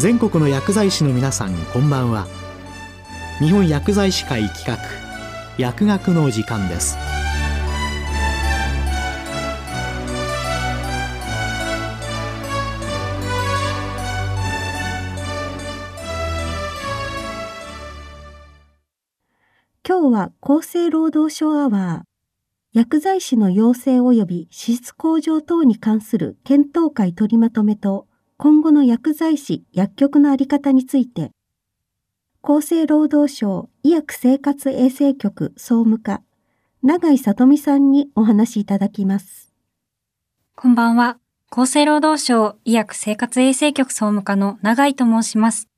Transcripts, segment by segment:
全国の薬剤師の皆さんこんばんは。日本薬剤師会企画薬学の時間です。今日は厚生労働省アワー薬剤師の養成及び資質向上等に関する検討会取りまとめと今後の薬剤師薬局のあり方について厚生労働省医薬生活衛生局総務課永井里美さんにお話しいただきます。こんばんは。厚生労働省医薬生活衛生局総務課の永井と申します。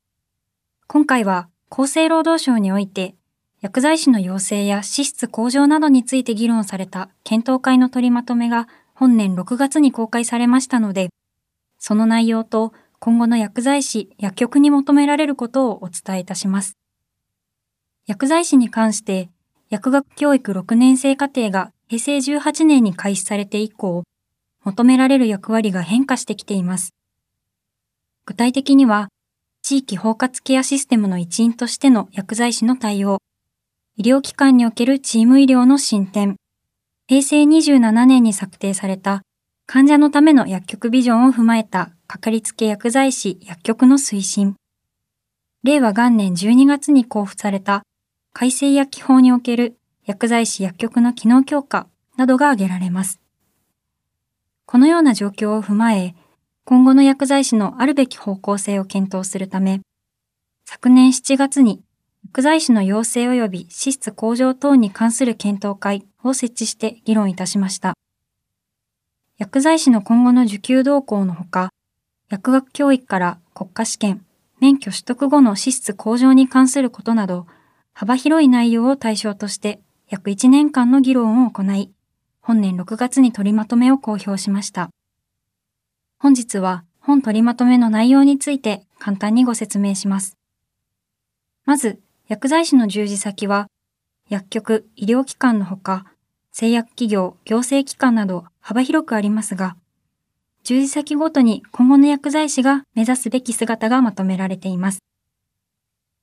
今回は厚生労働省において薬剤師の養成や資質向上などについて議論された検討会の取りまとめが本年6月に公開されましたので、その内容と今後の薬剤師、薬局に求められることをお伝えいたします。薬剤師に関して、薬学教育6年生課程が平成18年に開始されて以降、求められる役割が変化してきています。具体的には、地域包括ケアシステムの一員としての薬剤師の対応、医療機関におけるチーム医療の進展、平成27年に策定された患者のための薬局ビジョンを踏まえたかかりつけ薬剤師薬局の推進、令和元年12月に交付された改正薬機法における薬剤師薬局の機能強化などが挙げられます。このような状況を踏まえ、今後の薬剤師のあるべき方向性を検討するため、昨年7月に薬剤師の養成及び資質向上等に関する検討会を設置して議論いたしました。薬剤師の今後の受給動向のほか、薬学教育から国家試験、免許取得後の資質向上に関することなど、幅広い内容を対象として約1年間の議論を行い、本年6月に取りまとめを公表しました。本日は本取りまとめの内容について簡単にご説明します。まず、薬剤師の従事先は、薬局、医療機関のほか、製薬企業、行政機関など幅広くありますが、従事先ごとに今後の薬剤師が目指すべき姿がまとめられています。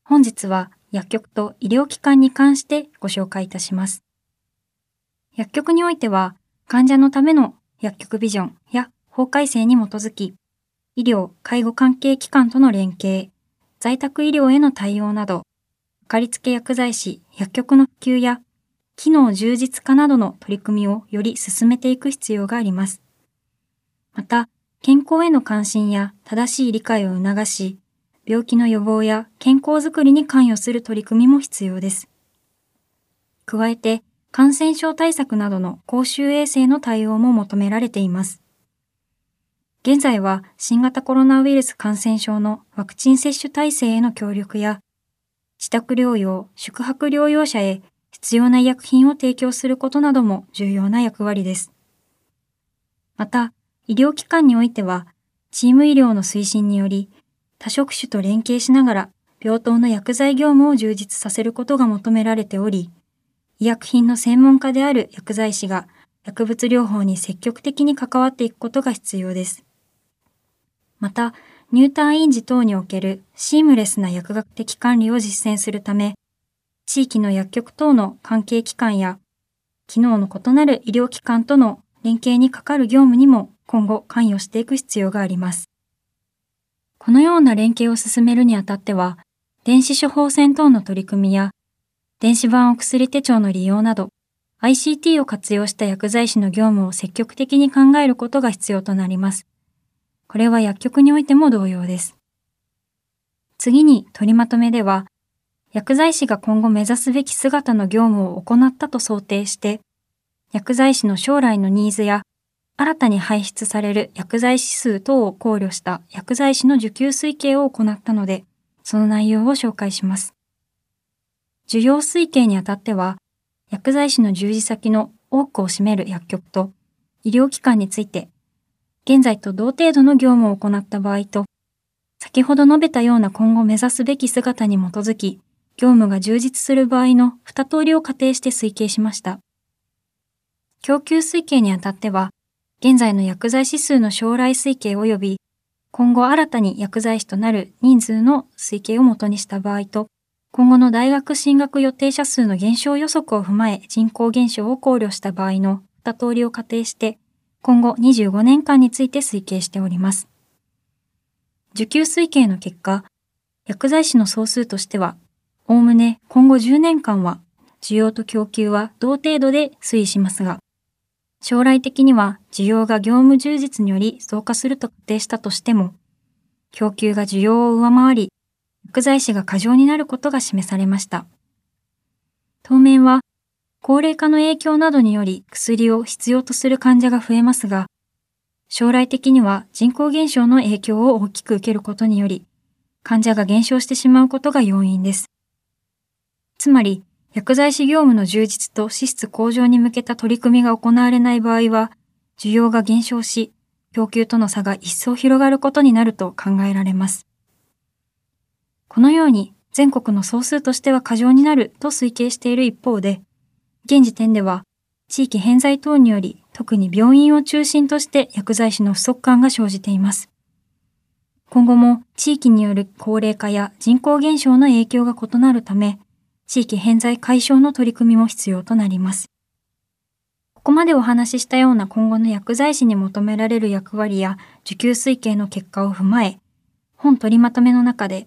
本日は薬局と医療機関に関してご紹介いたします。薬局においては、患者のための薬局ビジョンや法改正に基づき、医療・介護関係機関との連携、在宅医療への対応など、かりつけ薬剤師、薬局の普及や、機能充実化などの取り組みをより進めていく必要があります。また、健康への関心や正しい理解を促し、病気の予防や健康づくりに関与する取り組みも必要です。加えて、感染症対策などの公衆衛生の対応も求められています。現在は新型コロナウイルス感染症のワクチン接種体制への協力や自宅療養、宿泊療養者へ必要な医薬品を提供することなども重要な役割です。また、医療機関においては、チーム医療の推進により、多職種と連携しながら病棟の薬剤業務を充実させることが求められており、医薬品の専門家である薬剤師が薬物療法に積極的に関わっていくことが必要です。また、入退院時等におけるシームレスな薬学的管理を実践するため、地域の薬局等の関係機関や、機能の異なる医療機関との連携にかかる業務にも今後関与していく必要があります。このような連携を進めるにあたっては、電子処方箋等の取り組みや、電子版お薬手帳の利用など、ICT を活用した薬剤師の業務を積極的に考えることが必要となります。これは薬局においても同様です。次に取りまとめでは、薬剤師が今後目指すべき姿の業務を行ったと想定して、薬剤師の将来のニーズや新たに排出される薬剤指数等を考慮した薬剤師の受給推計を行ったので、その内容を紹介します。需要推計にあたっては、薬剤師の従事先の多くを占める薬局と医療機関について現在と同程度の業務を行った場合と、先ほど述べたような今後目指すべき姿に基づき、業務が充実する場合の二通りを仮定して推計しました。供給推計にあたっては、現在の薬剤指数の将来推計及び今後新たに薬剤師となる人数の推計をもとにした場合と、今後の大学進学予定者数の減少予測を踏まえ人口減少を考慮した場合の二通りを仮定して、今後25年間について推計しております。受給推計の結果、薬剤師の総数としては、おおむね今後10年間は需要と供給は同程度で推移しますが、将来的には需要が業務充実により増加すると仮定したとしても、供給が需要を上回り、薬剤師が過剰になることが示されました。当面は、高齢化の影響などにより薬を必要とする患者が増えますが、将来的には人口減少の影響を大きく受けることにより、患者が減少してしまうことが要因です。つまり、薬剤師業務の充実と支出向上に向けた取り組みが行われない場合は、需要が減少し、供給との差が一層広がることになると考えられます。このように全国の総数としては過剰になると推計している一方で、現時点では地域偏在等により特に病院を中心として薬剤師の不足感が生じています。今後も地域による高齢化や人口減少の影響が異なるため、地域偏在解消の取り組みも必要となります。ここまでお話ししたような今後の薬剤師に求められる役割や受給推計の結果を踏まえ、本取りまとめの中で、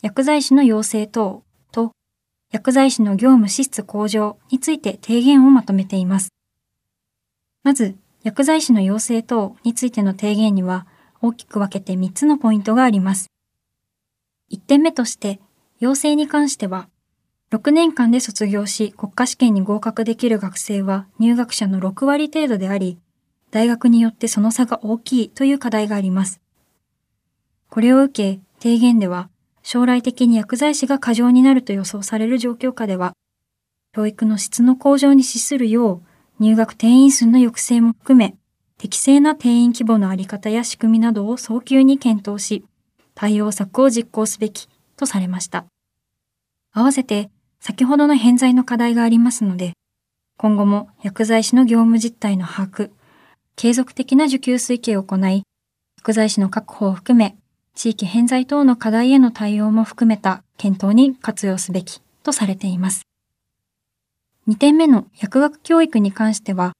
薬剤師の要請等と薬剤師の業務資質向上について提言をまとめています。まず、薬剤師の要請等についての提言には大きく分けて3つのポイントがあります。1点目として、要請に関しては、6年間で卒業し国家試験に合格できる学生は入学者の6割程度であり、大学によってその差が大きいという課題があります。これを受け、提言では、将来的に薬剤師が過剰になると予想される状況下では、教育の質の向上に資するよう、入学定員数の抑制も含め、適正な定員規模のあり方や仕組みなどを早急に検討し、対応策を実行すべきとされました。合わせて、先ほどの偏在の課題がありますので、今後も薬剤師の業務実態の把握、継続的な受給推計を行い、薬剤師の確保を含め、地域偏在等の課題への対応も含めた検討に活用すべきとされています。2点目の薬学教育に関しては、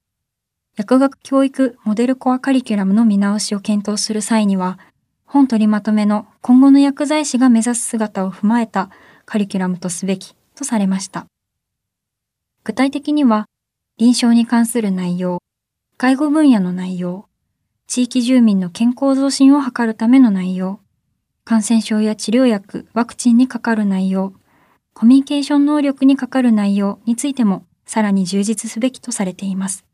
薬学教育モデルコアカリキュラムの見直しを検討する際には、本取りまとめの今後の薬剤師が目指す姿を踏まえたカリキュラムとすべきとされました。具体的には、臨床に関する内容、介護分野の内容、地域住民の健康増進を図るための内容、感染症や治療薬、ワクチンにかかる内容、コミュニケーション能力にかかる内容についてもさらに充実すべきとされています。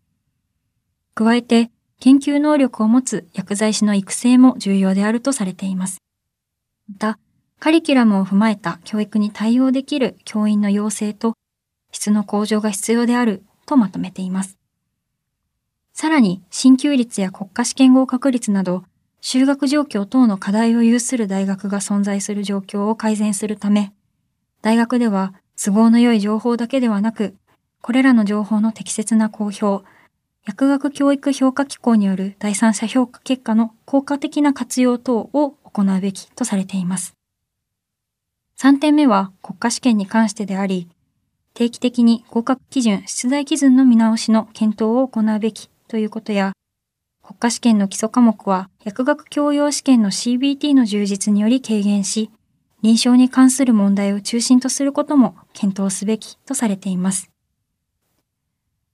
加えて、研究能力を持つ薬剤師の育成も重要であるとされています。また、カリキュラムを踏まえた教育に対応できる教員の養成と質の向上が必要であるとまとめています。さらに、進級率や国家試験合格率など、修学状況等の課題を有する大学が存在する状況を改善するため、大学では都合の良い情報だけではなく、これらの情報の適切な公表、薬学教育評価機構による第三者評価結果の効果的な活用等を行うべきとされています。3点目は国家試験に関してであり、定期的に合格基準、出題基準の見直しの検討を行うべきということや、国家試験の基礎科目は薬学教養試験の CBT の充実により軽減し、臨床に関する問題を中心とすることも検討すべきとされています。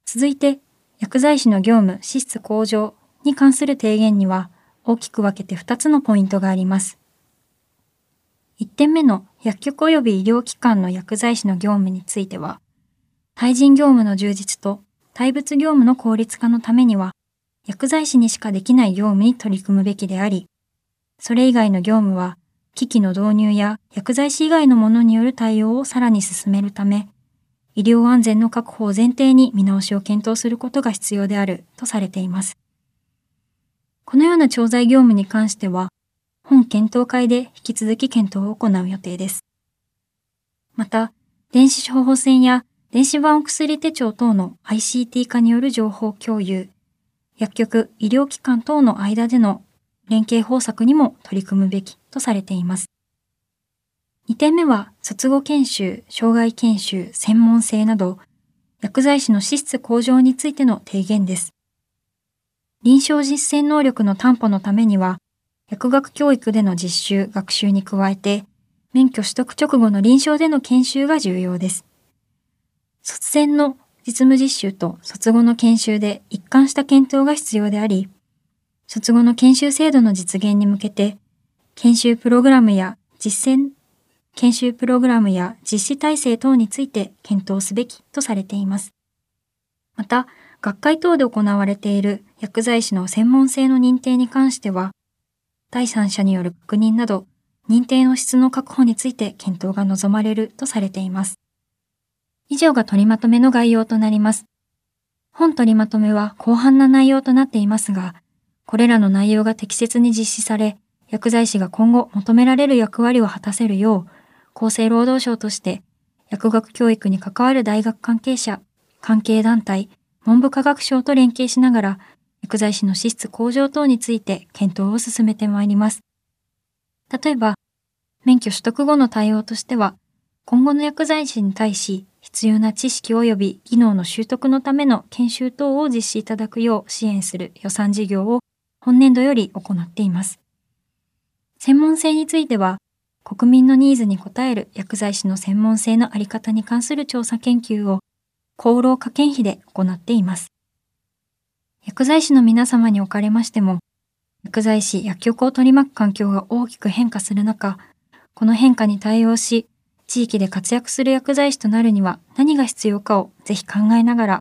続いて、薬剤師の業務資質向上に関する提言には大きく分けて2つのポイントがあります。1点目の薬局及び医療機関の薬剤師の業務については、対人業務の充実と対物業務の効率化のためには、薬剤師にしかできない業務に取り組むべきであり、それ以外の業務は、機器の導入や薬剤師以外のものによる対応をさらに進めるため、医療安全の確保を前提に見直しを検討することが必要であるとされています。このような調剤業務に関しては、本検討会で引き続き検討を行う予定です。また、電子処方箋や電子版お薬手帳等の ICT 化による情報共有、薬局、医療機関等の間での連携方策にも取り組むべきとされています。2点目は、卒後研修、障害研修、専門性など、薬剤師の資質向上についての提言です。臨床実践能力の担保のためには、薬学教育での実習、学習に加えて、免許取得直後の臨床での研修が重要です。卒前の実務実習と卒後の研修で一貫した検討が必要であり、卒後の研修制度の実現に向けて、研修プログラムや実践研修プログラムや実施体制等について検討すべきとされています。また、学会等で行われている薬剤師の専門性の認定に関しては、第三者による確認など、認定の質の確保について検討が望まれるとされています。以上が取りまとめの概要となります。本取りまとめは広範な内容となっていますが、これらの内容が適切に実施され、薬剤師が今後求められる役割を果たせるよう、厚生労働省として薬学教育に関わる大学関係者、関係団体、文部科学省と連携しながら、薬剤師の資質向上等について検討を進めてまいります。例えば、免許取得後の対応としては、今後の薬剤師に対し必要な知識及び技能の習得のための研修等を実施いただくよう支援する予算事業を本年度より行っています。専門性については、国民のニーズに応える薬剤師の専門性のあり方に関する調査研究を厚労科研費で行っています。薬剤師の皆様におかれましても、薬剤師、薬局を取り巻く環境が大きく変化する中、この変化に対応し、地域で活躍する薬剤師となるには何が必要かをぜひ考えながら、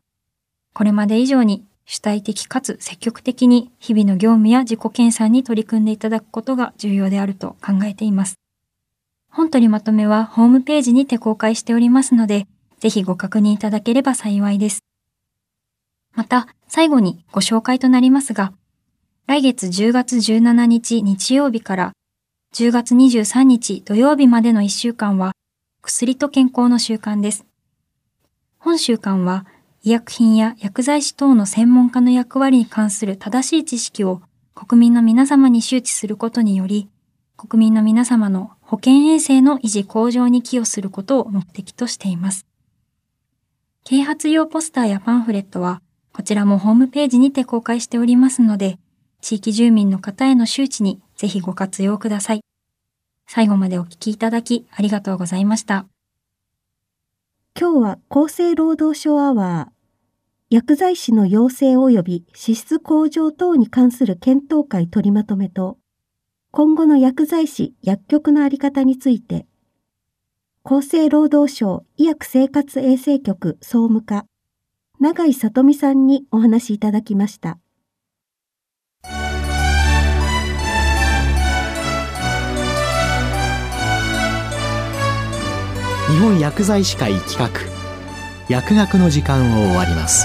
これまで以上に主体的かつ積極的に日々の業務や自己研鑽に取り組んでいただくことが重要であると考えています。本取りまとめはホームページにて公開しておりますので、ぜひご確認いただければ幸いです。また、最後にご紹介となりますが、来月10月17日日曜日から10月23日土曜日までの1週間は、薬と健康の習慣です。本週間は、医薬品や薬剤師等の専門家の役割に関する正しい知識を国民の皆様に周知することにより、国民の皆様の保健衛生の維持向上に寄与することを目的としています。啓発用ポスターやパンフレットは、こちらもホームページにて公開しておりますので、地域住民の方への周知にぜひご活用ください。最後までお聞きいただきありがとうございました。今日は厚生労働省アワー、薬剤師の養成及び資質向上等に関する検討会取りまとめと、今後の薬剤師薬局のあり方について、厚生労働省医薬生活衛生局総務課、永井里美さんにお話しいただきました。日本薬剤師会企画薬学の時間を終わります